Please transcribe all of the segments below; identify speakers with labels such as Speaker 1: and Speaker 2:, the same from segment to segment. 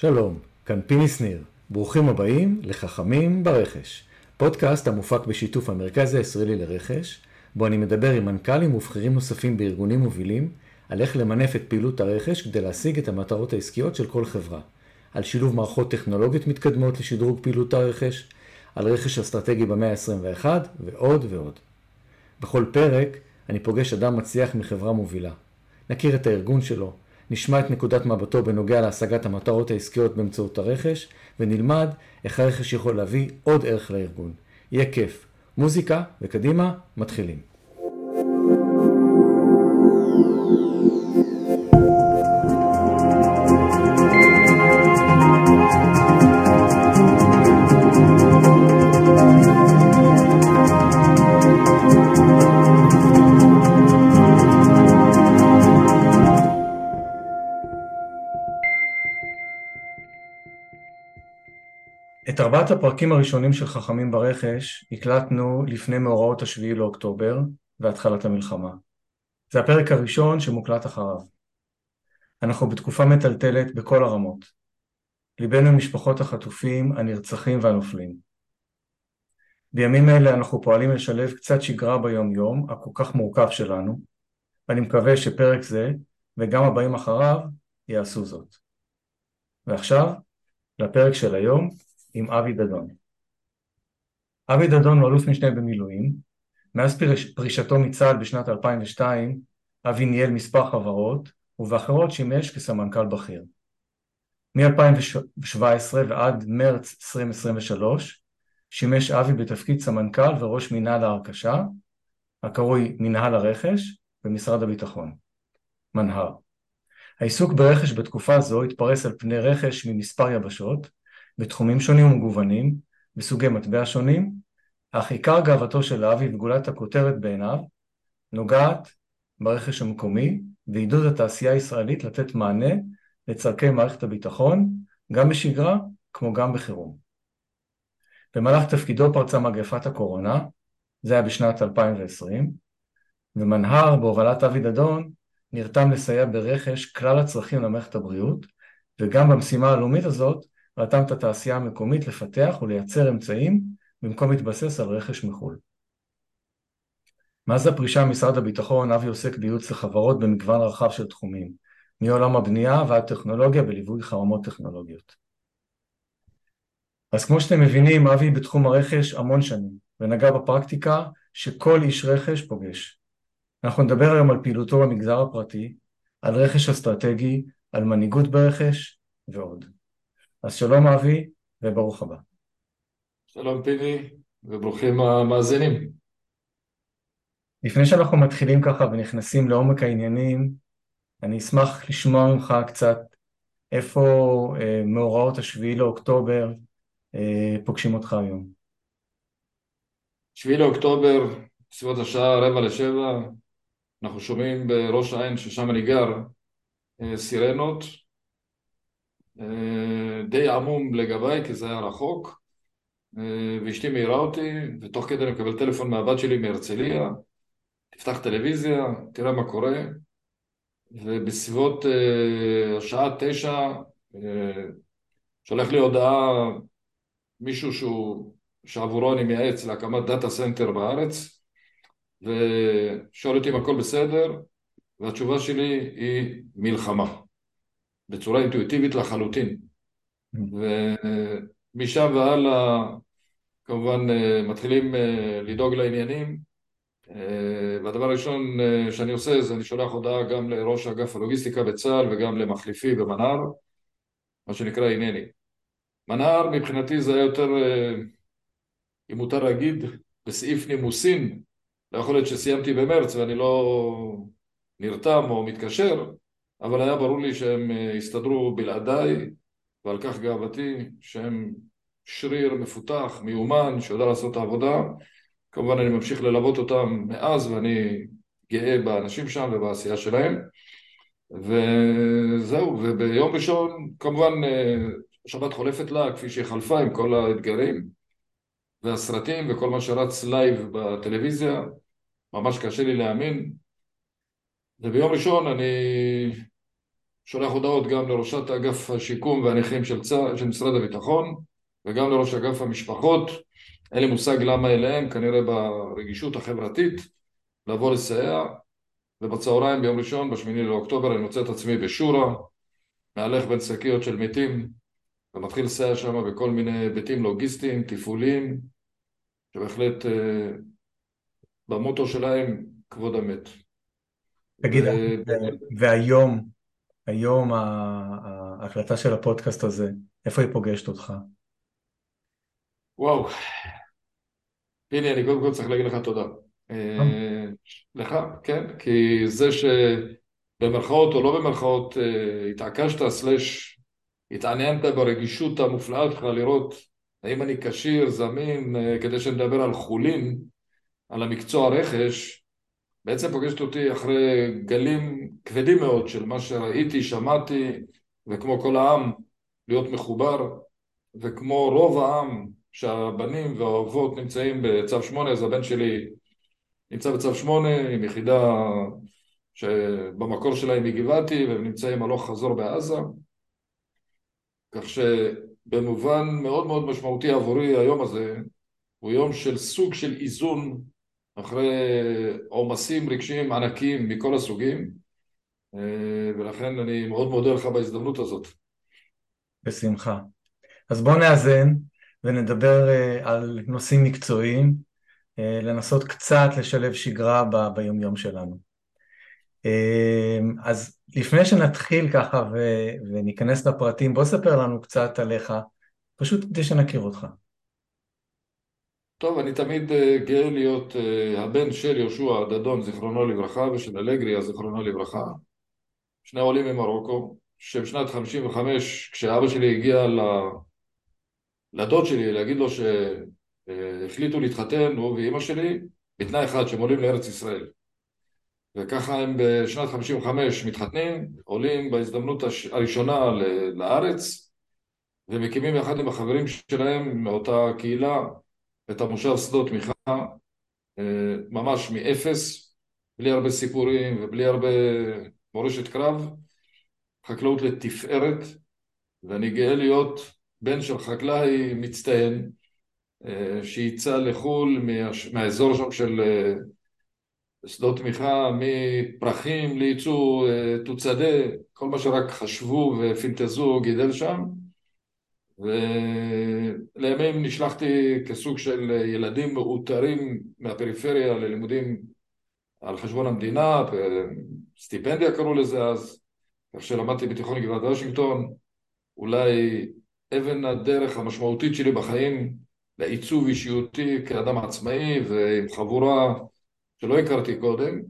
Speaker 1: שלום, כאן פיני שניר. ברוכים הבאים לחכמים ברכש. פודקאסט המופק בשיתוף המרכז הישראלי לרכש, בו אני מדבר עם מנכ"לים ובכירים נוספים בארגונים מובילים, על איך למנף את פעילות הרכש כדי להשיג את המטרות העסקיות של כל חברה. על שילוב מערכות טכנולוגיות מתקדמות לשדרוג פעילות הרכש, על רכש אסטרטגי במאה ה-21 ועוד ועוד. בכל פרק אני פוגש אדם מצליח מחברה מובילה. נכיר את הארגון שלו, נשמע את נקודת מבטו בנוגע להשגת המטרות העסקיות באמצעות הרכש, ונלמד איך הרכש יכול להביא עוד ערך לארגון. יהיה כיף. מוזיקה, וקדימה, מתחילים. ארבעת הפרקים הראשונים של חכמים ברכש הקלטנו לפני מאורעות השביעי לאוקטובר והתחלת המלחמה. זה הפרק הראשון שמוקלט אחריו. אנחנו בתקופה מטלטלת בכל הרמות. ליבנו עם משפחות החטופים, הנרצחים והנופלים. בימים אלה אנחנו פועלים לשלב קצת שגרה ביום יום, הכל כך מורכב שלנו, ואני מקווה שפרק זה, וגם הבאים אחריו, יעשו זאת. ועכשיו, לפרק של היום, עם אבי דדון. אבי דדון הוא אלוף משנה במילואים, מאז פרישתו מצה"ל בשנת 2002 אבי ניהל מספר חברות ובאחרות שימש כסמנכ"ל בכיר. מ-2017 ועד מרץ 2023 שימש אבי בתפקיד סמנכ"ל וראש מנהל ההרכשה, הקרוי מנהל הרכש במשרד הביטחון, מנה"ר. העיסוק ברכש בתקופה זו התפרס על פני רכש ממספר יבשות, בתחומים שונים ומגוונים, בסוגי מטבע שונים, אך עיקר גאוותו של אבי וגולת הכותרת בעיניו נוגעת ברכש המקומי ועידוד התעשייה הישראלית לתת מענה לצורכי מערכת הביטחון, גם בשגרה כמו גם בחירום. במהלך תפקידו פרצה מגפת הקורונה, זה היה בשנת 2020, ומנה"ר בהובלת אבי דדון נרתם לסייע ברכש כלל הצרכים למערכת הבריאות, וגם במשימה הלאומית הזאת רתם את התעשייה המקומית לפתח ולייצר אמצעים במקום להתבסס על רכש מחו"ל. מאז הפרישה ממשרד הביטחון אבי עוסק בייעוץ לחברות במגוון רחב של תחומים, מעולם הבנייה ועד טכנולוגיה בליווי חרמות טכנולוגיות. אז כמו שאתם מבינים, אבי בתחום הרכש המון שנים, ונגע בפרקטיקה שכל איש רכש פוגש. אנחנו נדבר היום על פעילותו במגזר הפרטי, על רכש אסטרטגי, על מנהיגות ברכש ועוד. אז שלום אבי, וברוך הבא.
Speaker 2: שלום פיני, וברוכים המאזינים.
Speaker 1: לפני שאנחנו מתחילים ככה ונכנסים לעומק העניינים, אני אשמח לשמוע ממך קצת איפה אה, מאורעות השביעי לאוקטובר אה, פוגשים אותך היום.
Speaker 2: שביעי לאוקטובר, בסביבות השעה רבע לשבע, אנחנו שומעים בראש העין ששם אני גר אה, סירנות, אה, די עמום לגביי כי זה היה רחוק אה, ואשתי מעירה אותי ותוך כדי אני מקבל טלפון מהבת שלי מהרצליה תפתח טלוויזיה, תראה מה קורה ובסביבות אה, השעה תשע אה, שולח לי הודעה מישהו שהוא, שעבורו אני מייעץ להקמת data center בארץ ושואל אותי אם הכל בסדר והתשובה שלי היא מלחמה בצורה אינטואיטיבית לחלוטין. ומשם והלאה כמובן אה, מתחילים אה, לדאוג לעניינים אה, והדבר הראשון שאני עושה זה אני שולח הודעה גם לראש אגף הלוגיסטיקה בצה"ל וגם למחליפי במנה"ר מה שנקרא הנני. מנה"ר מבחינתי זה היה יותר אם מותר להגיד בסעיף נימוסין לא יכול להיות שסיימתי במרץ ואני לא נרתם או מתקשר אבל היה ברור לי שהם יסתדרו בלעדיי, ועל כך גאוותי, שהם שריר מפותח, מיומן, שיודע לעשות את העבודה. כמובן אני ממשיך ללוות אותם מאז, ואני גאה באנשים שם ובעשייה שלהם. וזהו, וביום ראשון, כמובן, אה, שבת חולפת לה, כפי שהיא חלפה עם כל האתגרים והסרטים וכל מה שרץ live בטלוויזיה. ממש קשה לי להאמין, וביום ראשון אני שולח הודעות גם לראשת אגף השיקום והנכים של, צה, של משרד הביטחון וגם לראש אגף המשפחות. אין לי מושג למה אליהם, כנראה ברגישות החברתית, לבוא לסייע. ובצהריים ביום ראשון, בשמיני לאוקטובר, אני מוצא את עצמי בשורה, מהלך בין שקיות של מתים, ומתחיל לסייע שם בכל מיני היבטים לוגיסטיים, תפעוליים, שבהחלט אה, במוטו שלהם כבוד המת.
Speaker 1: תגיד, והיום, היום ההקלטה של הפודקאסט הזה, איפה היא פוגשת אותך?
Speaker 2: וואו, הנה אני קודם כל צריך להגיד לך תודה. אה, לך, כן, כי זה שבמרכאות או לא במרכאות אה, התעקשת, סלש התעניינת ברגישות המופלאה שלך לראות האם אני כשיר, זמין, אה, כדי שנדבר על חולין, על המקצוע רכש, בעצם פוגשת אותי אחרי גלים כבדים מאוד של מה שראיתי, שמעתי, וכמו כל העם, להיות מחובר, וכמו רוב העם, שהבנים והאהובות נמצאים בצו שמונה, אז הבן שלי נמצא בצו שמונה עם יחידה שבמקור שלה היא מגבעתי, והם נמצאים הלוך חזור בעזה, כך שבמובן מאוד מאוד משמעותי עבורי היום הזה, הוא יום של סוג של איזון אחרי עומסים רגשיים ענקיים מכל הסוגים, אה, ולכן אני מאוד מודה לך בהזדמנות הזאת.
Speaker 1: בשמחה. אז בוא נאזן ונדבר אה, על נושאים מקצועיים, אה, לנסות קצת לשלב שגרה ב- ביומיום שלנו. אז לפני שנתחיל ככה ו- וניכנס לפרטים, בוא ספר לנו קצת עליך, פשוט כדי שנכיר אותך.
Speaker 2: טוב, אני תמיד אה, גאה להיות אה, הבן של יהושע דדון, זיכרונו לברכה, ושל אלגריה, זיכרונו לברכה. שני עולים ממרוקו, שבשנת 55, כשאבא שלי הגיע לדוד שלי להגיד לו שהחליטו להתחתן, הוא ואימא שלי, בתנאי אחד, שהם עולים לארץ ישראל. וככה הם בשנת 55 מתחתנים, עולים בהזדמנות הראשונה לארץ, ומקימים יחד עם החברים שלהם מאותה קהילה את המושב שדות מיכה אה, ממש מאפס, בלי הרבה סיפורים ובלי הרבה מורשת קרב, חקלאות לתפארת, ואני גאה להיות בן של חקלאי מצטיין אה, שייצא לחו"ל מהאזור שם של אה, שדות תמיכה, מפרחים לייצוא תוצדה, כל מה שרק חשבו ופינטזו גידל שם ולימים נשלחתי כסוג של ילדים מאותרים מהפריפריה ללימודים על חשבון המדינה, סטיפנדיה קראו לזה אז, כך שלמדתי בתיכון גבעת וושינגטון, אולי אבן הדרך המשמעותית שלי בחיים לעיצוב אישיותי כאדם עצמאי ועם חבורה שלא הכרתי קודם,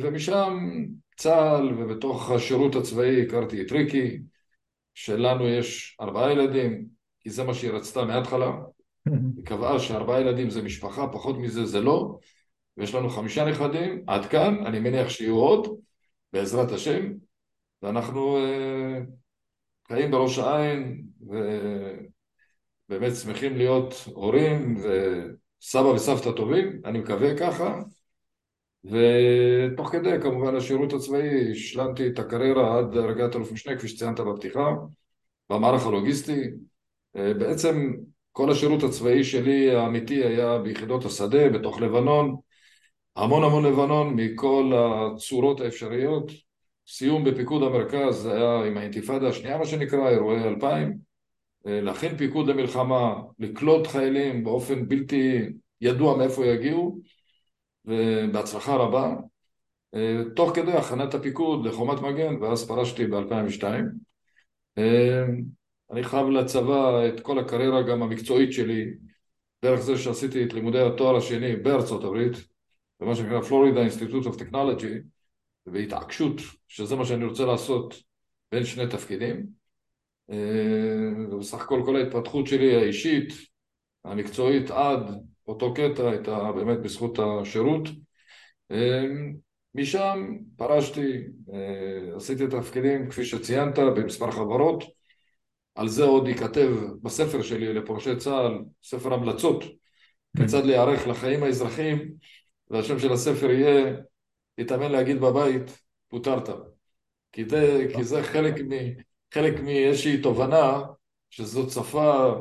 Speaker 2: ומשם צה"ל ובתוך השירות הצבאי הכרתי את ריקי, שלנו יש ארבעה ילדים, כי זה מה שהיא רצתה מההתחלה. היא קבעה שארבעה ילדים זה משפחה, פחות מזה זה לא, ויש לנו חמישה נכדים, עד כאן, אני מניח שיהיו עוד, בעזרת השם, ואנחנו uh, חיים בראש העין, ובאמת שמחים להיות הורים וסבא וסבתא טובים, אני מקווה ככה, ותוך כדי כמובן השירות הצבאי השלמתי את הקריירה עד דרגת אלוף משנה כפי שציינת בפתיחה במערך הלוגיסטי. אה, בעצם כל השירות הצבאי שלי האמיתי היה ביחידות השדה בתוך לבנון. המון המון לבנון מכל הצורות האפשריות. סיום בפיקוד המרכז היה עם האינתיפאדה השנייה מה שנקרא אירועי 2000 אה, להכין פיקוד למלחמה לקלוט חיילים באופן בלתי ידוע מאיפה יגיעו ובהצלחה רבה. אה, תוך כדי הכנת הפיקוד לחומת מגן, ואז פרשתי ב-2002. אה, אני חייב לצבא את כל הקריירה גם המקצועית שלי, דרך זה שעשיתי את לימודי התואר השני בארצות הברית, במה שנקרא Florida Institute of Technology, ובהתעקשות שזה מה שאני רוצה לעשות בין שני תפקידים. אה, ובסך הכל כל ההתפתחות שלי האישית, המקצועית עד אותו קטע הייתה באמת בזכות השירות. אמ, משם פרשתי, אה, עשיתי את התפקידים כפי שציינת במספר חברות, על זה עוד ייכתב בספר שלי לפורשי צה"ל, ספר המלצות, כיצד להיערך לחיים האזרחיים, והשם של הספר יהיה, תתאמן להגיד בבית, פוטרת. כי זה, כי זה חלק, מאיזושהי תובנה שזאת שפה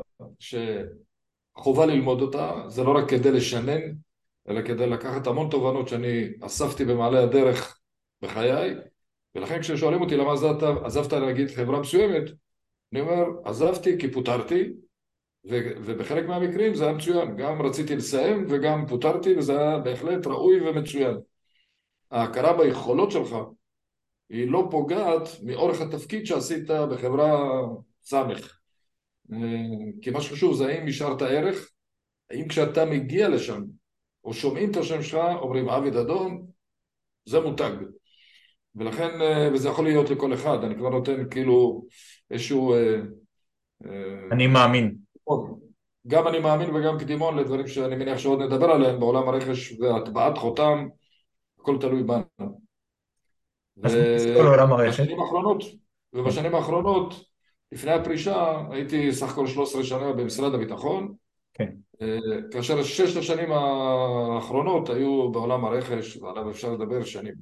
Speaker 2: שחובה ללמוד אותה, זה לא רק כדי לשנן, אלא כדי לקחת המון תובנות שאני אספתי במעלה הדרך בחיי, ולכן כששואלים אותי למה עזבת, עזבת להגיד חברה מסוימת, אני אומר, עזבתי כי פוטרתי, ובחלק מהמקרים זה היה מצוין, גם רציתי לסיים וגם פוטרתי וזה היה בהחלט ראוי ומצוין. ההכרה ביכולות שלך היא לא פוגעת מאורך התפקיד שעשית בחברה סמך. אה, כי מה שחשוב זה האם השארת ערך, האם כשאתה מגיע לשם או שומעים את השם שלך אומרים אבי דדון זה מותג ולכן, אה, וזה יכול להיות לכל אחד, אני כבר נותן כאילו איזשהו... אה,
Speaker 1: אני מאמין.
Speaker 2: גם אני מאמין וגם קדימון לדברים שאני מניח שעוד נדבר עליהם בעולם הרכש והטבעת חותם, הכל תלוי בנו.
Speaker 1: אז נסתכל לעולם הרכש.
Speaker 2: ובשנים האחרונות, ובשנים האחרונות, לפני הפרישה, הייתי סך הכל 13 שנה במשרד הביטחון,
Speaker 1: כן.
Speaker 2: אה, כאשר ששת השנים האחרונות היו בעולם הרכש, ועליו אפשר לדבר שנים.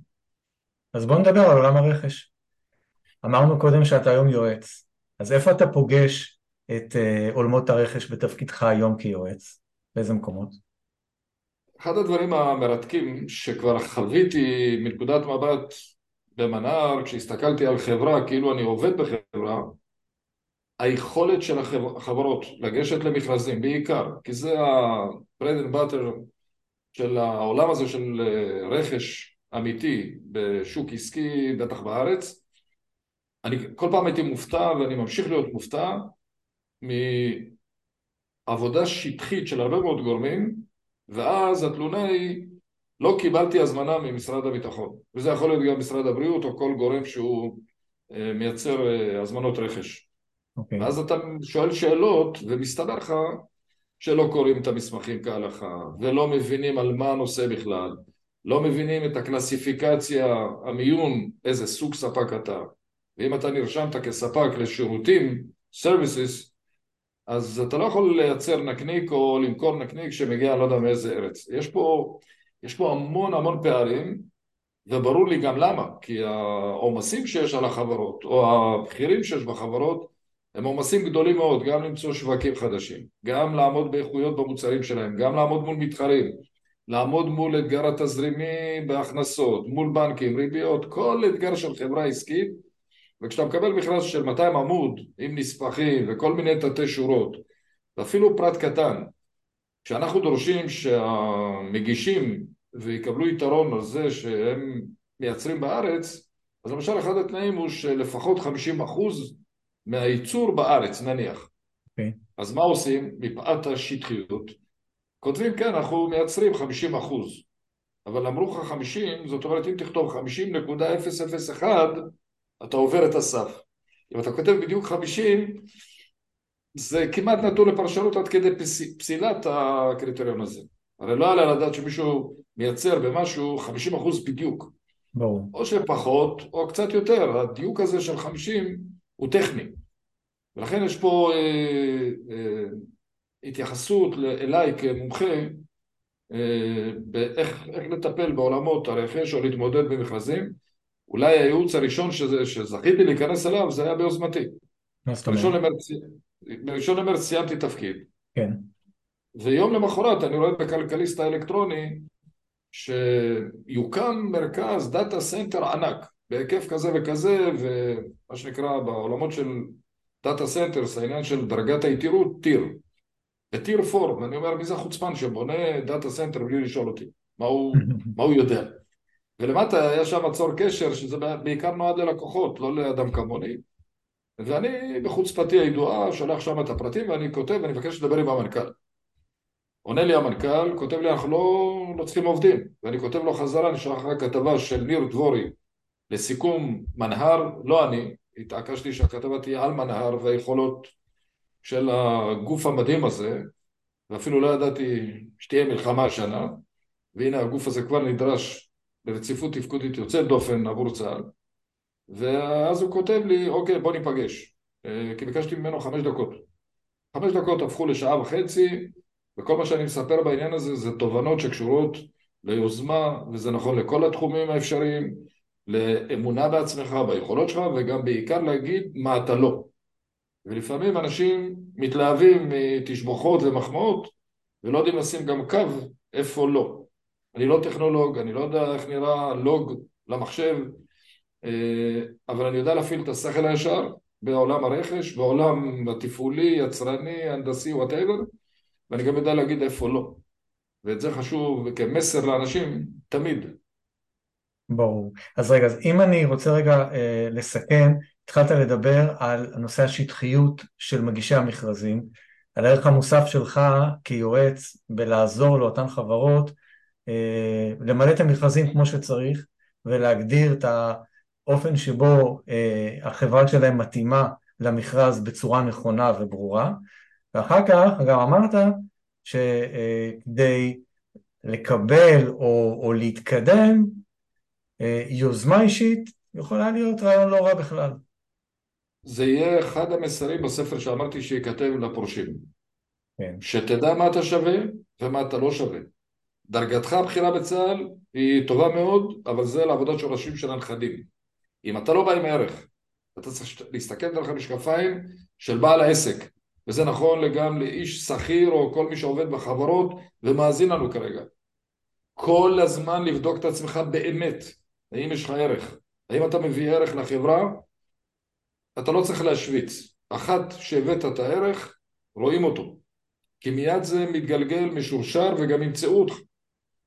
Speaker 1: אז בוא נדבר על עולם הרכש. אמרנו קודם שאתה היום יועץ, אז איפה אתה פוגש את uh, עולמות הרכש בתפקידך היום כיועץ? באיזה מקומות?
Speaker 2: אחד הדברים המרתקים שכבר חוויתי מנקודת מבט במנה"ר, כשהסתכלתי על חברה כאילו אני עובד בחברה, היכולת של החברות לגשת למכרזים בעיקר, כי זה ה-bread and butter של העולם הזה של אה, רכש אמיתי בשוק עסקי, בטח בארץ, אני כל פעם הייתי מופתע ואני ממשיך להיות מופתע מעבודה שטחית של הרבה מאוד גורמים ואז התלונה היא לא קיבלתי הזמנה ממשרד הביטחון. וזה יכול להיות גם משרד הבריאות או כל גורם שהוא אה, מייצר אה, הזמנות רכש okay.
Speaker 1: אוקיי.
Speaker 2: ואז אתה שואל שאלות ומסתבר לך שלא קוראים את המסמכים כהלכה ולא מבינים על מה הנושא בכלל לא מבינים את הקלסיפיקציה, המיון, איזה סוג ספק אתה ואם אתה נרשמת כספק לשירותים, services, אז אתה לא יכול לייצר נקניק או למכור נקניק שמגיע לא יודע מאיזה ארץ. יש פה, יש פה המון המון פערים וברור לי גם למה, כי העומסים שיש על החברות או הבכירים שיש בחברות הם עומסים גדולים מאוד, גם למצוא שווקים חדשים, גם לעמוד באיכויות במוצרים שלהם, גם לעמוד מול מתחרים, לעמוד מול אתגר התזרימי בהכנסות, מול בנקים, ריביות, כל אתגר של חברה עסקית. וכשאתה מקבל מכרז של 200 עמוד עם נספחים וכל מיני תתי שורות ואפילו פרט קטן כשאנחנו דורשים שהמגישים ויקבלו יתרון על זה שהם מייצרים בארץ אז למשל אחד התנאים הוא שלפחות 50% מהייצור בארץ נניח okay.
Speaker 1: אוקיי.
Speaker 2: אז מה עושים? מפאת השטחיות כותבים כן אנחנו מייצרים 50% אבל אמרו לך 50 זאת אומרת אם תכתוב 50.001 אתה עובר את הסף. אם אתה כותב בדיוק 50, זה כמעט נתון לפרשנות עד כדי פסילת הקריטריון הזה. הרי לא עלה לדעת שמישהו מייצר במשהו 50% בדיוק.
Speaker 1: ברור.
Speaker 2: או שפחות או קצת יותר, הדיוק הזה של 50 הוא טכני. ולכן יש פה אה, אה, התייחסות אליי כמומחה אה, באיך לטפל בעולמות הרכש או להתמודד במכרזים אולי הייעוץ הראשון שזה, שזכיתי להיכנס אליו זה היה ביוזמתי.
Speaker 1: מה זאת אומרת?
Speaker 2: בראשון למרץ סיימתי תפקיד.
Speaker 1: כן.
Speaker 2: ויום למחרת אני רואה בכלכליסט האלקטרוני שיוקם מרכז data center ענק בהיקף כזה וכזה ומה שנקרא בעולמות של data centers העניין של דרגת היתירות tier ב tier 4 ואני אומר מי זה החוצפן שבונה data center בלי לשאול אותי? מה הוא, מה הוא יודע? ולמטה היה שם צור קשר שזה בעיקר נועד ללקוחות, לא לאדם כמוני. ואני בחוצפתי הידועה שולח שם את הפרטים ואני כותב ואני מבקש לדבר עם המנכ"ל. עונה לי המנכ"ל, כותב לי אנחנו לא, לא צריכים עובדים. ואני כותב לו חזרה, אני שולח רק כתבה של ניר דבורי לסיכום מנהר, לא אני, התעקשתי שהכתבה תהיה על מנהר והיכולות של הגוף המדהים הזה ואפילו לא ידעתי שתהיה מלחמה השנה והנה הגוף הזה כבר נדרש ברציפות תפקודית יוצאת דופן עבור צה"ל ואז הוא כותב לי אוקיי בוא ניפגש. אה, כי ביקשתי ממנו חמש דקות. חמש דקות הפכו לשעה וחצי וכל מה שאני מספר בעניין הזה זה תובנות שקשורות ליוזמה וזה נכון לכל התחומים האפשריים לאמונה בעצמך, ביכולות שלך, וגם בעיקר להגיד מה אתה לא. ולפעמים אנשים מתלהבים מתשבוכות ומחמאות, ולא יודעים לשים גם קו איפה לא. אני לא טכנולוג, אני לא יודע איך נראה לוג למחשב, אה, אבל אני יודע להפעיל את השכל הישר בעולם הרכש, בעולם התפעולי, יצרני, הנדסי, וואטאבר, ואני גם יודע להגיד איפה לא. ואת זה חשוב כמסר לאנשים תמיד.
Speaker 1: ברור. אז רגע, אז אם אני רוצה רגע אה, לסכם, התחלת לדבר על נושא השטחיות של מגישי המכרזים, על הערך המוסף שלך כיועץ בלעזור לאותן חברות אה, למלא את המכרזים כמו שצריך ולהגדיר את האופן שבו אה, החברה שלהם מתאימה למכרז בצורה נכונה וברורה ואחר כך גם אמרת שכדי לקבל או, או להתקדם אה, יוזמה אישית יכולה להיות רעיון לא רע בכלל.
Speaker 2: זה יהיה אחד המסרים בספר שאמרתי שייכתב לפורשים. כן. שתדע מה אתה שווה ומה אתה לא שווה. דרגתך הבכירה בצה"ל היא טובה מאוד, אבל זה לעבודת שורשים של הנכדים. אם אתה לא בא עם ערך, אתה צריך להסתכל דרך המשקפיים של בעל העסק, וזה נכון גם לאיש שכיר או כל מי שעובד בחברות ומאזין לנו כרגע. כל הזמן לבדוק את עצמך באמת, האם יש לך ערך, האם אתה מביא ערך לחברה, אתה לא צריך להשוויץ. אחת שהבאת את הערך, רואים אותו. כי מיד זה מתגלגל, משורשר וגם ימצאו אותך.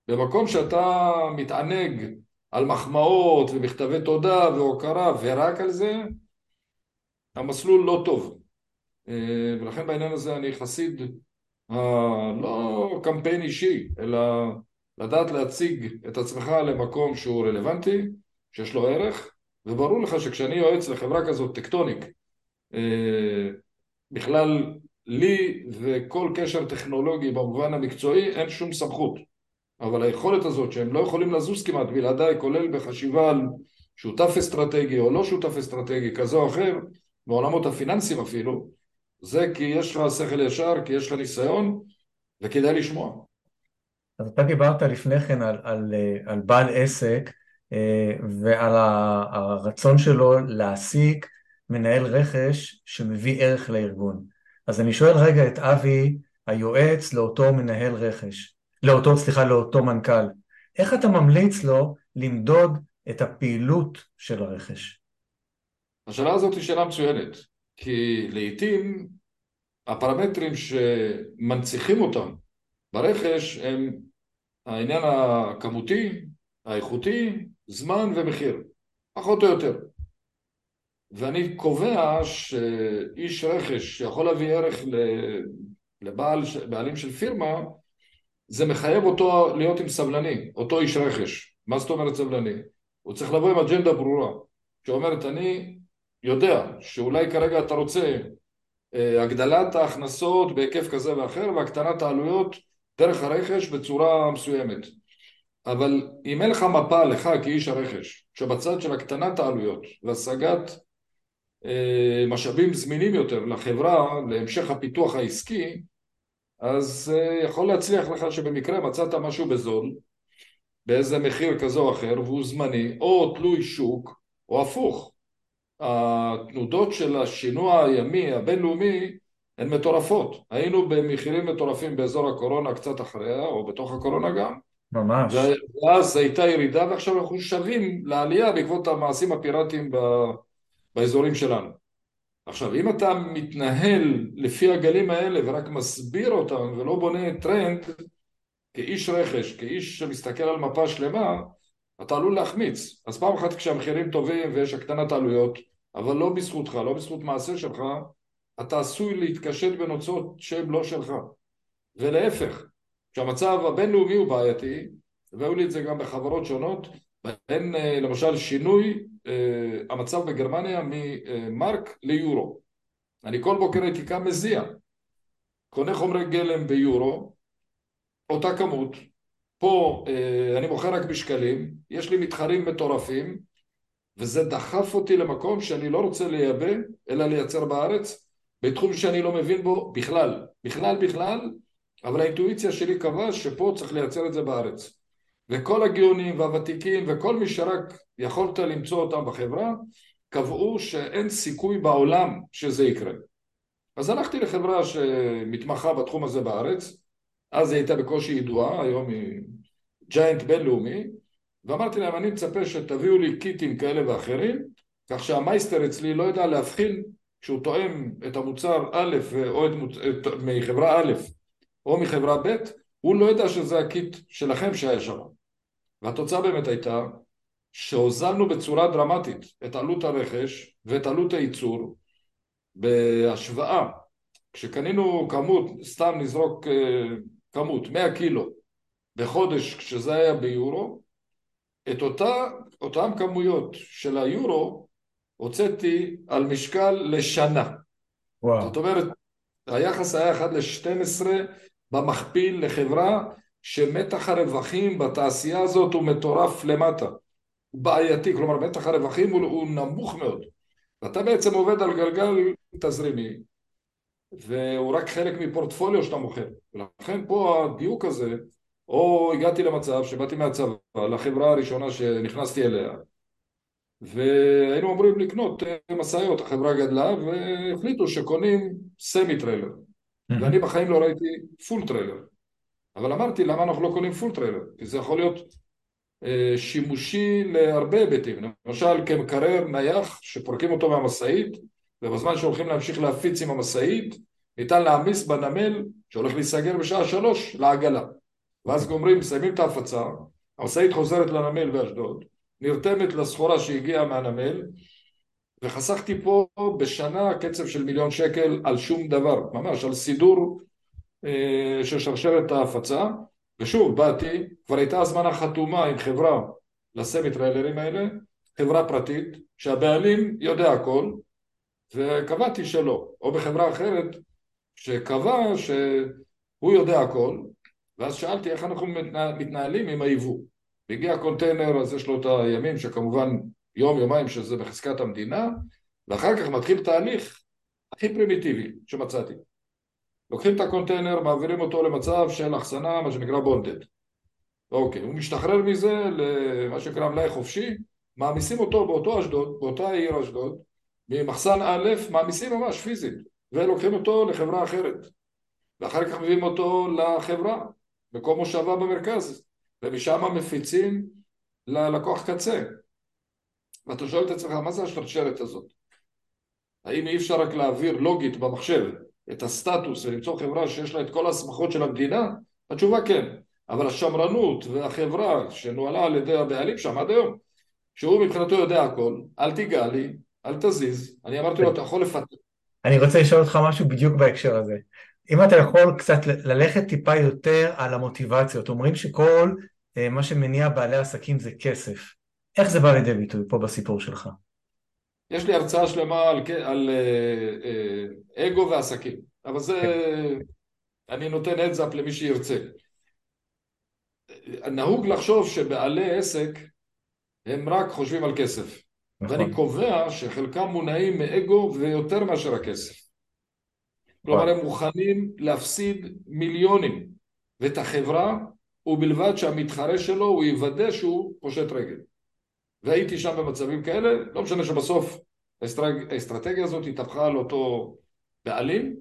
Speaker 2: במקום שאתה מתענג על מחמאות ומכתבי תודה והוקרה ורק על זה, המסלול לא טוב. אה, ולכן בעניין הזה אני חסיד, אה, לא קמפיין אישי, אלא לדעת להציג את עצמך למקום שהוא רלוונטי, שיש לו ערך, וברור לך שכשאני יועץ לחברה כזאת טקטוניק, אה, בכלל לי וכל קשר טכנולוגי במובן המקצועי אין שום סמכות. אבל היכולת הזאת שהם לא יכולים לזוז כמעט בלעדיי, כולל בחשיבה על שותף אסטרטגי או לא שותף אסטרטגי כזה או אחר, בעולמות הפיננסיים אפילו, זה כי יש לך שכל ישר, כי יש לך ניסיון, וכדאי לשמוע.
Speaker 1: אז אתה דיברת לפני כן על, על, על בעל עסק אה, ועל הרצון שלו להעסיק מנהל רכש שמביא ערך לארגון. אז אני שואל רגע את אבי, היועץ לאותו מנהל רכש, לאותו, סליחה, לאותו מנכ"ל, איך אתה ממליץ לו למדוד את הפעילות של הרכש?
Speaker 2: השאלה הזאת היא שאלה מצוינת, כי לעיתים הפרמטרים שמנציחים אותם ברכש הם העניין הכמותי, האיכותי, זמן ומחיר, פחות או יותר. ואני קובע שאיש רכש שיכול להביא ערך לבעלים של פירמה, זה מחייב אותו להיות עם סבלני, אותו איש רכש. מה זאת אומרת סבלני? הוא צריך לבוא עם אג'נדה ברורה, שאומרת אני יודע שאולי כרגע אתה רוצה אה, הגדלת ההכנסות בהיקף כזה ואחר והקטנת העלויות דרך הרכש בצורה מסוימת. אבל אם אין לך מפה לך כאיש הרכש, שבצד של הקטנת העלויות והשגת אה, משאבים זמינים יותר לחברה, להמשך הפיתוח העסקי, אז אה, יכול להצליח לך שבמקרה מצאת משהו בזול, באיזה מחיר כזה או אחר, והוא זמני, או תלוי שוק, או הפוך. התנודות של השינוע הימי הבינלאומי הן מטורפות. היינו במחירים מטורפים באזור הקורונה קצת אחריה, או בתוך הקורונה גם.
Speaker 1: ממש.
Speaker 2: ואז הייתה ירידה, ועכשיו אנחנו שבים לעלייה בעקבות המעשים הפיראטיים באזורים שלנו. עכשיו, אם אתה מתנהל לפי הגלים האלה ורק מסביר אותם ולא בונה טרנד כאיש רכש, כאיש שמסתכל על מפה שלמה, אתה עלול להחמיץ. אז פעם אחת כשהמחירים טובים ויש הקטנת עלויות, אבל לא בזכותך, לא בזכות מעשה שלך, אתה עשוי להתקשט בנוצות שהן לא שלך. ולהפך, כשהמצב הבינלאומי הוא בעייתי, והיו לי את זה גם בחברות שונות, בהן אה, למשל שינוי אה, המצב בגרמניה ממרק ליורו. אני כל בוקר הייתי קם מזיע, קונה חומרי גלם ביורו, אותה כמות, פה אה, אני מוכר רק בשקלים, יש לי מתחרים מטורפים, וזה דחף אותי למקום שאני לא רוצה לייבא, אלא לייצר בארץ, בתחום שאני לא מבין בו בכלל, בכלל בכלל, אבל האינטואיציה שלי קבעה שפה צריך לייצר את זה בארץ. וכל הגאונים והוותיקים וכל מי שרק יכולת למצוא אותם בחברה, קבעו שאין סיכוי בעולם שזה יקרה. אז הלכתי לחברה שמתמחה בתחום הזה בארץ, אז היא הייתה בקושי ידועה, היום היא ג'יינט בינלאומי, ואמרתי להם, אני מצפה שתביאו לי קיטים כאלה ואחרים, כך שהמייסטר אצלי לא יודע להבחין כשהוא תואם את המוצר א' או את, את, מחברה א' או מחברה ב', הוא לא יודע שזה הקיט שלכם שהיה שם. והתוצאה באמת הייתה שהוזלנו בצורה דרמטית את עלות הרכש ואת עלות הייצור בהשוואה. כשקנינו כמות, סתם נזרוק אה, כמות, 100 קילו בחודש כשזה היה ביורו, את אותה, אותם כמויות של היורו הוצאתי על משקל לשנה. וואו. זאת אומרת, היחס היה 1 ל-12 במכפיל לחברה שמתח הרווחים בתעשייה הזאת הוא מטורף למטה. הוא בעייתי, כלומר מתח הרווחים הוא, הוא נמוך מאוד. ואתה בעצם עובד על גלגל תזרימי, והוא רק חלק מפורטפוליו שאתה מוכר. ולכן פה הדיוק הזה, או הגעתי למצב שבאתי מהצבא לחברה הראשונה שנכנסתי אליה, והיינו אמורים לקנות משאיות, החברה גדלה, והחליטו שקונים semi trailer. ואני בחיים לא ראיתי full trailer. אבל אמרתי, למה אנחנו לא קונים full trailer? כי זה יכול להיות אה, שימושי להרבה היבטים. למשל, כמקרר נייח שפורקים אותו מהמשאית, ובזמן שהולכים להמשיך להפיץ עם המשאית, ניתן להעמיס בנמל שהולך להיסגר בשעה שלוש לעגלה. ואז גומרים, מסיימים את ההפצה, המשאית חוזרת לנמל באשדוד, נרתמת לסחורה שהגיעה מהנמל, וחסכתי פה בשנה קצב של מיליון שקל על שום דבר, ממש על סידור אה, של שרשרת ההפצה, ושוב באתי, כבר הייתה הזמנה חתומה עם חברה ל semi trailer ים האלה, חברה פרטית, שהבעלים יודע הכל, וקבעתי שלא, או בחברה אחרת שקבע שהוא יודע הכל, ואז שאלתי איך אנחנו מתנהלים עם היבוא. והגיע הקונטיינר, אז יש לו את הימים שכמובן יום יומיים שזה בחזקת המדינה, ואחר כך מתחיל תהליך הכי פרימיטיבי שמצאתי. לוקחים את הקונטיינר, מעבירים אותו למצב של אחסנה, מה שנקרא בונדד. אוקיי, הוא משתחרר מזה למה שנקרא מלאי חופשי, מעמיסים אותו באותו אשדוד, באותה עיר אשדוד, ממחסן א', מעמיסים ממש פיזית, ולוקחים אותו לחברה אחרת. ואחר כך מביאים אותו לחברה, מקום מושבה במרכז, ומשם מפיצים ללקוח קצה. ואתה שואל את עצמך, מה זה השרשרת הזאת? האם אי אפשר רק להעביר לוגית במחשב את הסטטוס ולמצוא חברה שיש לה את כל ההסמכות של המדינה? התשובה כן. אבל השמרנות והחברה שנוהלה על ידי הבעלים שם עד היום, שהוא מבחינתו יודע הכל, אל תיגע לי, אל תזיז, אני אמרתי לו, אתה יכול לפתח.
Speaker 1: אני רוצה לשאול אותך משהו בדיוק בהקשר הזה. אם אתה יכול קצת ללכת טיפה יותר על המוטיבציות, אומרים שכל אה, מה שמניע בעלי עסקים זה כסף. איך זה בא לידי ביטוי פה בסיפור שלך?
Speaker 2: יש לי הרצאה שלמה על, על אה, אה, אגו ועסקים, אבל זה, כן. אני נותן אדזאפ למי שירצה. נהוג לחשוב שבעלי עסק הם רק חושבים על כסף. נכון. ואני קובע שחלקם מונעים מאגו ויותר מאשר הכסף. כלומר הם מוכנים להפסיד מיליונים ואת החברה ובלבד שהמתחרה שלו הוא יוודא שהוא פושט רגל. והייתי שם במצבים כאלה, לא משנה שבסוף האסטרטגיה הזאת התהפכה על אותו בעלים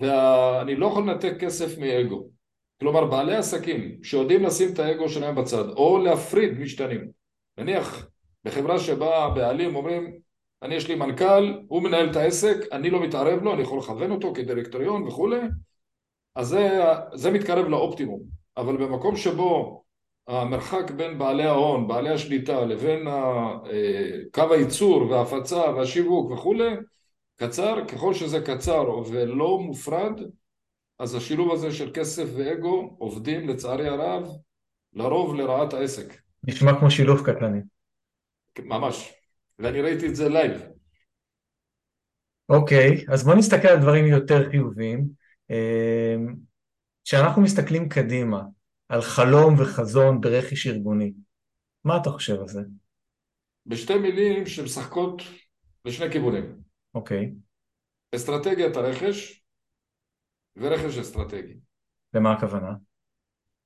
Speaker 2: ואני לא יכול לנתק כסף מאגו. כלומר בעלי עסקים שיודעים לשים את האגו שלהם בצד או להפריד משתנים. נניח בחברה שבה הבעלים אומרים אני יש לי מנכ"ל, הוא מנהל את העסק, אני לא מתערב לו, אני יכול לכוון אותו כדירקטוריון וכולי, אז זה, זה מתקרב לאופטימום. אבל במקום שבו המרחק בין בעלי ההון, בעלי השליטה, לבין אה, קו הייצור וההפצה והשיווק וכולי, קצר, ככל שזה קצר ולא מופרד, אז השילוב הזה של כסף ואגו עובדים לצערי הרב לרוב לרעת העסק.
Speaker 1: נשמע כמו שילוב קטלני.
Speaker 2: ממש. ואני ראיתי את זה live.
Speaker 1: אוקיי, אז בוא נסתכל על דברים יותר חיוביים. אמ, כשאנחנו מסתכלים קדימה על חלום וחזון ברכש ארגוני, מה אתה חושב על זה?
Speaker 2: בשתי מילים שמשחקות לשני כיוונים.
Speaker 1: אוקיי.
Speaker 2: אסטרטגיית הרכש ורכש אסטרטגי.
Speaker 1: למה הכוונה?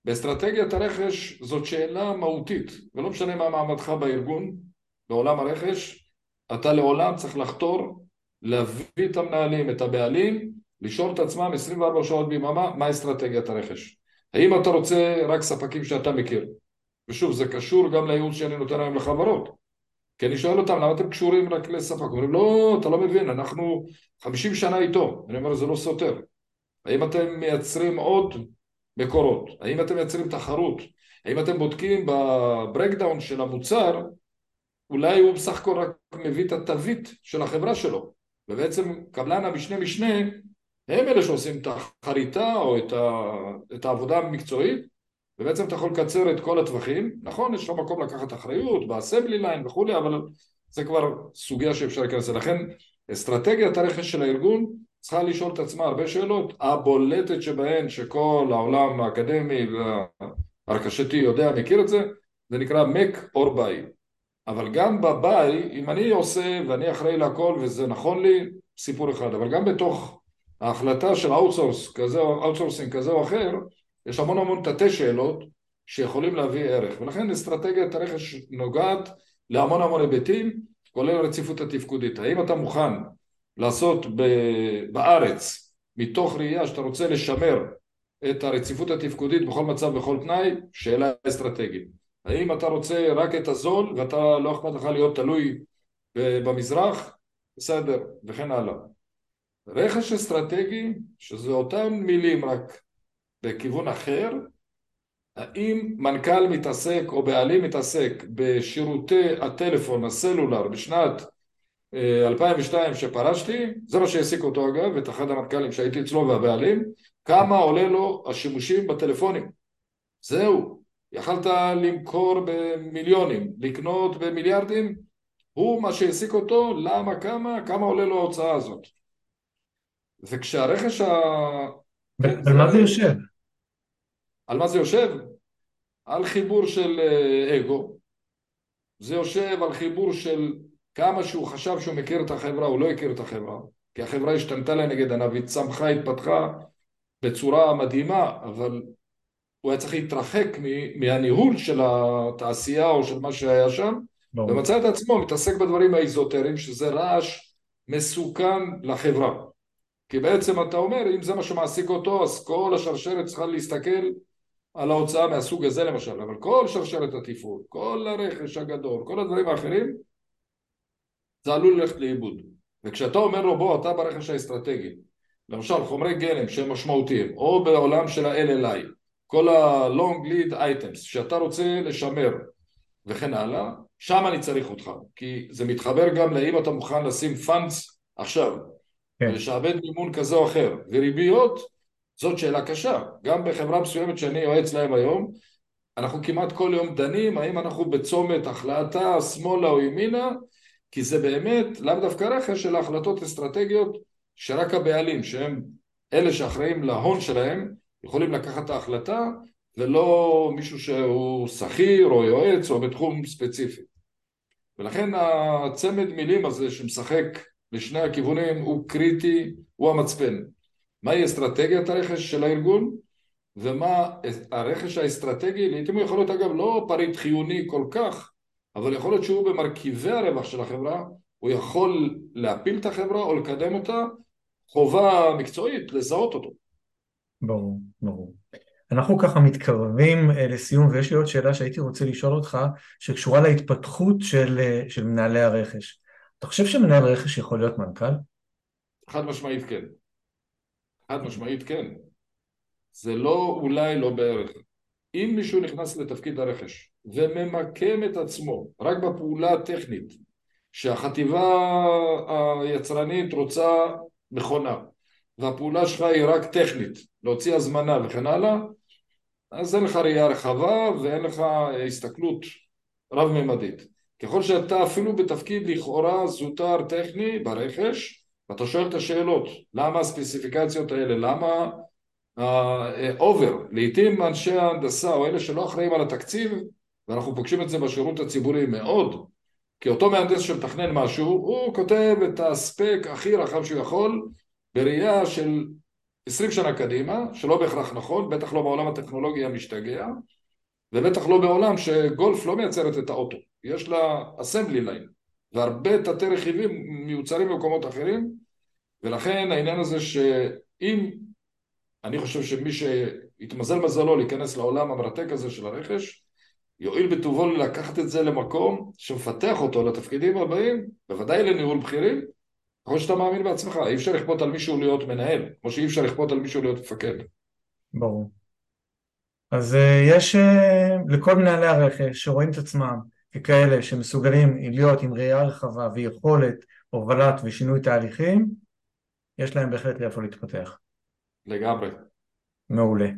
Speaker 2: באסטרטגיית הרכש זאת שאלה מהותית, ולא משנה מה מעמדך בארגון, בעולם הרכש, אתה לעולם צריך לחתור להביא את המנהלים, את הבעלים, לשאול את עצמם 24 שעות ביממה מה אסטרטגיית הרכש. האם אתה רוצה רק ספקים שאתה מכיר? ושוב, זה קשור גם לייעוץ שאני נותן היום לחברות. כי אני שואל אותם, למה אתם קשורים רק לספק? אומרים, לא, אתה לא מבין, אנחנו 50 שנה איתו. אני אומר, זה לא סותר. האם אתם מייצרים עוד מקורות? האם אתם מייצרים תחרות? האם אתם בודקים בברקדאון של המוצר, אולי הוא בסך הכל רק מביא את התווית של החברה שלו, ובעצם קבלן המשנה משנה הם אלה שעושים את החריטה או את, ה, את העבודה המקצועית ובעצם אתה יכול לקצר את כל הטווחים, נכון יש לך מקום לקחת אחריות באסמבלי ליין וכולי אבל זה כבר סוגיה שאפשר להיכנס לכן אסטרטגיית הרכש של הארגון צריכה לשאול את עצמה הרבה שאלות, הבולטת שבהן שכל העולם האקדמי והרכשתי יודע, מכיר את זה, זה נקרא make or buy אבל גם ב buy, אם אני עושה ואני אחראי לכל וזה נכון לי, סיפור אחד, אבל גם בתוך ההחלטה של outsource כזה או outsourcing כזה או אחר, יש המון המון תתי שאלות שיכולים להביא ערך, ולכן אסטרטגיית הרכש נוגעת להמון המון היבטים, כולל הרציפות התפקודית. האם אתה מוכן לעשות בארץ, מתוך ראייה שאתה רוצה לשמר את הרציפות התפקודית בכל מצב, בכל תנאי, שאלה אסטרטגית. האם אתה רוצה רק את הזול ואתה לא אכפת לך להיות תלוי במזרח? בסדר, וכן הלאה. רכש אסטרטגי, שזה אותן מילים רק בכיוון אחר, האם מנכ"ל מתעסק או בעלים מתעסק בשירותי הטלפון, הסלולר, בשנת 2002 אה, שפרשתי, זה מה שהעסיק אותו אגב, את אחד המנכ"לים שהייתי אצלו והבעלים, כמה עולה לו השימושים בטלפונים. זהו, יכלת למכור במיליונים, לקנות במיליארדים, הוא מה שהעסיק אותו, למה, כמה, כמה עולה לו ההוצאה הזאת. וכשהרכש ה...
Speaker 1: על מה זה יושב?
Speaker 2: על מה זה יושב? על חיבור של אה, אגו. זה יושב על חיבור של כמה שהוא חשב שהוא מכיר את החברה, הוא לא הכיר את החברה. כי החברה השתנתה לנגד עיניו, היא צמחה, התפתחה בצורה מדהימה, אבל הוא היה צריך להתרחק מהניהול של התעשייה או של מה שהיה שם, ברור. ומצא את עצמו מתעסק בדברים האיזוטריים, שזה רעש מסוכן לחברה. כי בעצם אתה אומר, אם זה מה שמעסיק אותו, אז כל השרשרת צריכה להסתכל על ההוצאה מהסוג הזה למשל, אבל כל שרשרת התפעול, כל הרכש הגדול, כל הדברים האחרים, זה עלול ללכת לאיבוד. וכשאתה אומר לו, בוא, אתה ברכש האסטרטגי, למשל חומרי גלם שהם משמעותיים, או בעולם של ה-LLI, כל ה-long lead items שאתה רוצה לשמר וכן הלאה, שם אני צריך אותך, כי זה מתחבר גם לאם אתה מוכן לשים פאנס עכשיו, כן. לשעבד מימון כזה או אחר, וריביות זאת שאלה קשה, גם בחברה מסוימת שאני יועץ להם היום, אנחנו כמעט כל יום דנים האם אנחנו בצומת החלטה שמאלה או ימינה, כי זה באמת לאו דווקא רכש של החלטות אסטרטגיות שרק הבעלים, שהם אלה שאחראים להון שלהם, יכולים לקחת את ההחלטה ולא מישהו שהוא שכיר או יועץ או בתחום ספציפי. ולכן הצמד מילים הזה שמשחק לשני הכיוונים הוא קריטי, הוא המצפן. מהי אסטרטגיית הרכש של הארגון ומה הרכש האסטרטגי, לעיתים הוא יכול להיות אגב לא פריט חיוני כל כך, אבל יכול להיות שהוא במרכיבי הרווח של החברה, הוא יכול להפיל את החברה או לקדם אותה, חובה מקצועית לזהות אותו.
Speaker 1: ברור, ברור. אנחנו ככה מתקרבים אה, לסיום ויש לי עוד שאלה שהייתי רוצה לשאול אותך שקשורה להתפתחות של, אה, של מנהלי הרכש. אתה חושב שמנהל רכש יכול להיות מנכ"ל?
Speaker 2: חד משמעית כן. חד משמעית כן. זה לא אולי לא בערך. אם מישהו נכנס לתפקיד הרכש וממקם את עצמו רק בפעולה הטכנית שהחטיבה היצרנית רוצה מכונה והפעולה שלך היא רק טכנית, להוציא הזמנה וכן הלאה, אז אין לך ראייה רחבה ואין לך הסתכלות רב-ממדית. ככל שאתה אפילו בתפקיד לכאורה זוטר טכני ברכש, ואתה שואל את השאלות, למה הספציפיקציות האלה, למה ה over, uh, לעיתים אנשי ההנדסה או אלה שלא אחראים על התקציב, ואנחנו פוגשים את זה בשירות הציבורי מאוד, כי אותו מהנדס שמתכנן משהו, הוא כותב את ה spec הכי רחב שהוא יכול, בראייה של 20 שנה קדימה, שלא בהכרח נכון, בטח לא בעולם הטכנולוגי המשתגע, ובטח לא בעולם שגולף לא מייצרת את האוטו, יש לה assembly line, והרבה תתי רכיבים מיוצרים במקומות אחרים, ולכן העניין הזה שאם, אני חושב שמי שהתמזל מזלו להיכנס לעולם המרתק הזה של הרכש, יואיל בטובו לקחת את זה למקום שמפתח אותו לתפקידים הבאים, בוודאי לניהול בכירים, ככל שאתה מאמין בעצמך, אי אפשר לכפות על מישהו להיות מנהל, כמו שאי אפשר לכפות על מישהו להיות מפקד.
Speaker 1: ברור. אז אה, יש אה, לכל מנהלי הרכש שרואים את עצמם ככאלה שמסוגלים להיות עם ראייה רחבה ויכולת הובלת ושינוי תהליכים, יש להם בהחלט לאיפה להתפתח.
Speaker 2: לגמרי.
Speaker 1: מעולה.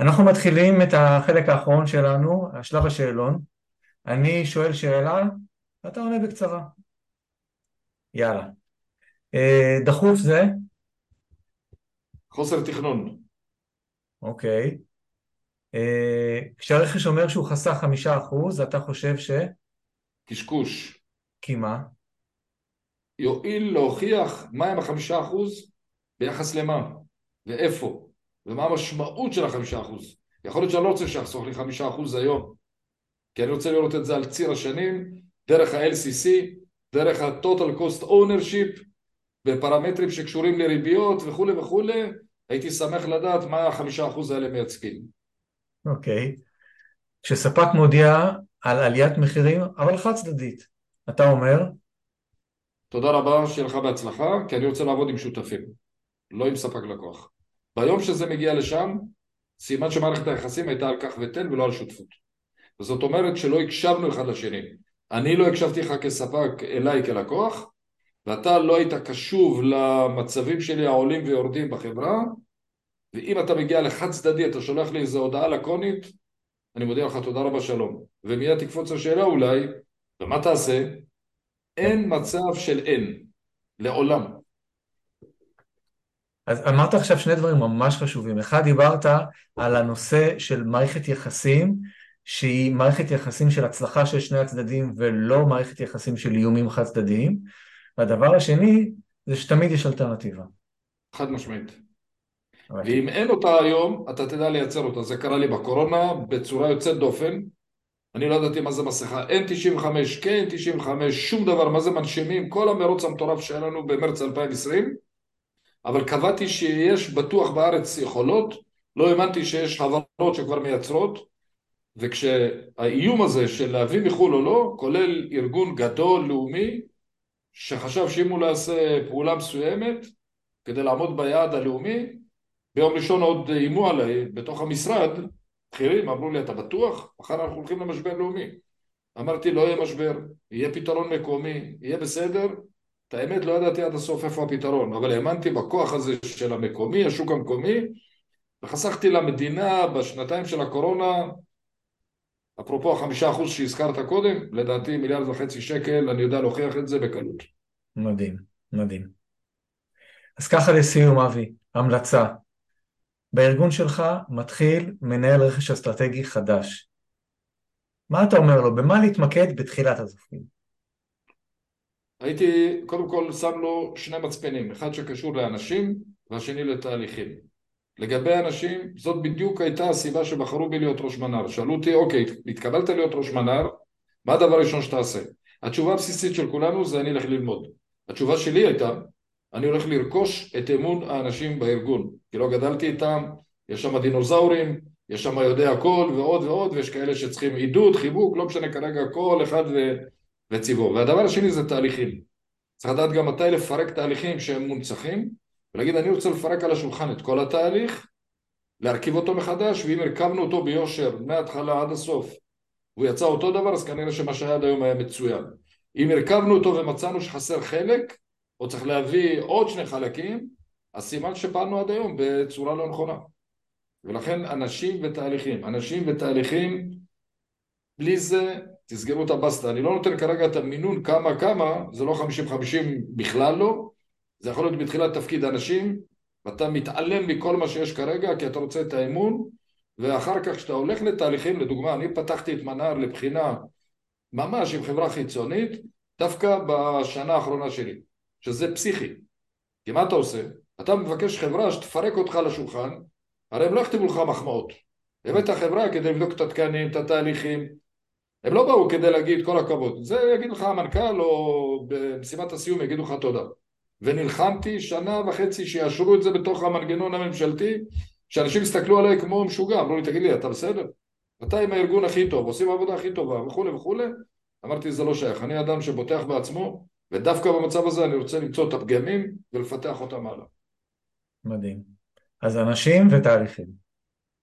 Speaker 1: אנחנו מתחילים את החלק האחרון שלנו, השלב השאלון. אני שואל שאלה, ואתה עונה בקצרה. יאללה. אה, דחוף זה?
Speaker 2: חוסר תכנון.
Speaker 1: אוקיי. אה, כשהרכש אומר שהוא חסך חמישה אחוז, אתה חושב ש...
Speaker 2: קשקוש.
Speaker 1: כי מה?
Speaker 2: יועיל להוכיח מהם החמישה אחוז ביחס למה ואיפה ומה המשמעות של החמישה אחוז. יכול להיות שאני לא רוצה שיחסוך לי חמישה אחוז היום, כי אני רוצה לראות את זה על ציר השנים, דרך ה-LCC, דרך ה-Total Cost Ownership, בפרמטרים שקשורים לריביות וכולי וכולי, הייתי שמח לדעת מה החמישה אחוז האלה מייצגים.
Speaker 1: אוקיי. Okay. כשספק מודיע על עליית מחירים, אבל חד צדדית, אתה אומר?
Speaker 2: תודה רבה, שיהיה לך בהצלחה, כי אני רוצה לעבוד עם שותפים, לא עם ספק לקוח. ביום שזה מגיע לשם, סימן שמערכת היחסים הייתה על כך ותן ולא על שותפות. וזאת אומרת שלא הקשבנו אחד לשני. אני לא הקשבתי לך כספק אליי כלקוח, ואתה לא היית קשוב למצבים שלי העולים ויורדים בחברה, ואם אתה מגיע לחד צדדי, אתה שולח לי איזו הודעה לקונית, אני מודיע לך תודה רבה שלום. ומיד תקפוץ השאלה אולי, ומה תעשה? אין מצב של אין, לעולם.
Speaker 1: אז אמרת עכשיו שני דברים ממש חשובים. אחד, דיברת על הנושא של מערכת יחסים, שהיא מערכת יחסים של הצלחה של שני הצדדים ולא מערכת יחסים של איומים חד צדדיים. והדבר השני, זה שתמיד יש אלטרנטיבה.
Speaker 2: חד משמעית. ואם אין אותה היום, אתה תדע לייצר אותה. זה קרה לי בקורונה בצורה יוצאת דופן. אני לא ידעתי מה זה מסכה. N95, כן 95, שום דבר, מה זה מנשימים, כל המרוץ המטורף שהיה לנו במרץ 2020. אבל קבעתי שיש בטוח בארץ יכולות, לא האמנתי שיש חברות שכבר מייצרות, וכשהאיום הזה של להביא מחו"ל או לא, כולל ארגון גדול, לאומי, שחשב שאם הוא לא יעשה פעולה מסוימת כדי לעמוד ביעד הלאומי, ביום ראשון עוד איימו עליי בתוך המשרד, בכירים, אמרו לי, אתה בטוח? מחר אנחנו הולכים למשבר לאומי. אמרתי, לא יהיה משבר, יהיה פתרון מקומי, יהיה בסדר. את האמת, לא ידעתי עד הסוף איפה הפתרון, אבל האמנתי בכוח הזה של המקומי, השוק המקומי, וחסכתי למדינה בשנתיים של הקורונה, אפרופו החמישה אחוז שהזכרת קודם, לדעתי מיליארד וחצי שקל, אני יודע להוכיח את זה בקלות.
Speaker 1: מדהים, מדהים. אז ככה לסיום, אבי, המלצה. בארגון שלך מתחיל מנהל רכש אסטרטגי חדש. מה אתה אומר לו? במה להתמקד בתחילת התפקיד?
Speaker 2: הייתי קודם כל שם לו שני מצפנים, אחד שקשור לאנשים והשני לתהליכים. לגבי אנשים, זאת בדיוק הייתה הסיבה שבחרו בי להיות ראש מנה"ר. שאלו אותי, אוקיי, התקבלת להיות ראש מנה"ר, מה הדבר הראשון שתעשה? התשובה הבסיסית של כולנו זה אני אלך ללמוד. התשובה שלי הייתה, אני הולך לרכוש את אמון האנשים בארגון, כי לא גדלתי איתם, יש שם דינוזאורים, יש שם יודע הכל ועוד ועוד, ויש כאלה שצריכים עידוד, חיבוק, לא משנה כרגע כל אחד ו... וציבור. והדבר השני זה תהליכים. צריך לדעת גם מתי לפרק תהליכים שהם מונצחים, ולהגיד אני רוצה לפרק על השולחן את כל התהליך, להרכיב אותו מחדש, ואם הרכבנו אותו ביושר מההתחלה עד הסוף, הוא יצא אותו דבר, אז כנראה שמה שהיה עד היום היה מצוין. אם הרכבנו אותו ומצאנו שחסר חלק, או צריך להביא עוד שני חלקים, אז סימן שפעלנו עד היום בצורה לא נכונה. ולכן אנשים ותהליכים, אנשים ותהליכים, בלי זה תסגרו את הבסטה. אני לא נותן כרגע את המינון כמה כמה, זה לא חמישים חמישים בכלל לא, זה יכול להיות בתחילת תפקיד אנשים, ואתה מתעלם מכל מה שיש כרגע כי אתה רוצה את האמון, ואחר כך כשאתה הולך לתהליכים, לדוגמה, אני פתחתי את מנהר לבחינה ממש עם חברה חיצונית, דווקא בשנה האחרונה שלי. שזה פסיכי. כי מה אתה עושה? אתה מבקש חברה שתפרק אותך לשולחן, הרי הם לא יכתבו לך מחמאות. הבאת חברה כדי לבדוק את התקנים, את התהליכים. הם לא באו כדי להגיד כל הכבוד. זה יגיד לך המנכ"ל או במשימת הסיום יגידו לך תודה. ונלחמתי שנה וחצי שיאשרו את זה בתוך המנגנון הממשלתי, שאנשים הסתכלו עליי כמו משוגע, אמרו לי תגיד לי אתה בסדר? אתה עם הארגון הכי טוב, עושים עבודה הכי טובה וכולי וכולי אמרתי זה לא שייך, אני אדם שבוטח בעצמו ודווקא במצב הזה אני רוצה למצוא את הפגמים ולפתח אותם הלאה.
Speaker 1: מדהים. אז אנשים ותהליכים.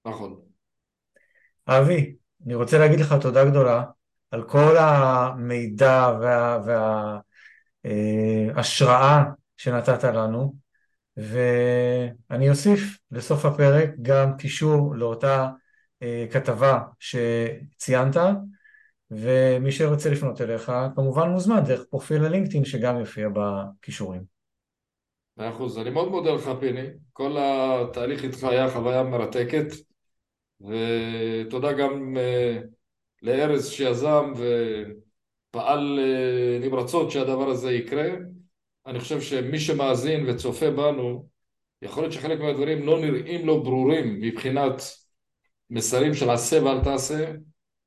Speaker 2: נכון.
Speaker 1: אבי, אני רוצה להגיד לך תודה גדולה על כל המידע וההשראה וה, וה, אה, שנתת לנו, ואני אוסיף לסוף הפרק גם קישור לאותה אה, כתבה שציינת, ומי שרוצה לפנות אליך כמובן מוזמן דרך פרופיל הלינקדאין שגם יופיע בכישורים.
Speaker 2: מאה אחוז, אני מאוד מודה לך פיני, כל התהליך איתך היה חוויה מרתקת ותודה גם uh, לארז שיזם ופעל uh, נמרצות שהדבר הזה יקרה. אני חושב שמי שמאזין וצופה בנו, יכול להיות שחלק מהדברים לא נראים לו ברורים מבחינת מסרים של עשה ואל תעשה,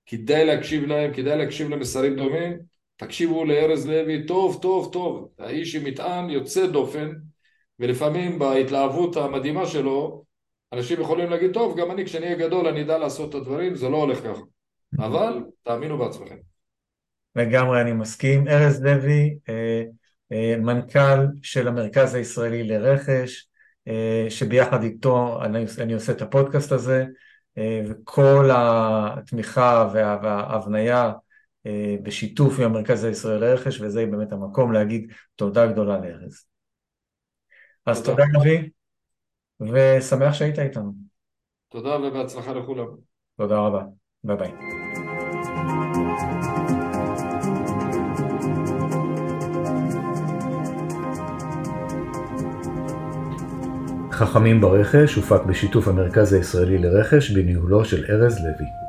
Speaker 2: כדאי להקשיב להם, כדאי להקשיב למסרים דומים, תקשיבו לארז לוי טוב טוב טוב, האיש עם מטען יוצא דופן ולפעמים בהתלהבות המדהימה שלו אנשים יכולים להגיד טוב גם אני כשאני אהיה גדול אני אדע לעשות את הדברים, זה לא הולך ככה, אבל תאמינו בעצמכם.
Speaker 1: לגמרי אני מסכים, ארז לוי אה, מנכ"ל של המרכז הישראלי לרכש אה, שביחד איתו אני, אני עושה את הפודקאסט הזה אה, וכל התמיכה וה, וההבניה אה, בשיתוף עם המרכז הישראלי לרכש, וזה באמת המקום להגיד תודה גדולה לארז. אז תודה אבי, ושמח שהיית איתנו.
Speaker 2: תודה ובהצלחה לכולם.
Speaker 1: תודה רבה, ביי ביי. חכמים ברכש הופק בשיתוף המרכז הישראלי לרכש בניהולו של ארז לוי.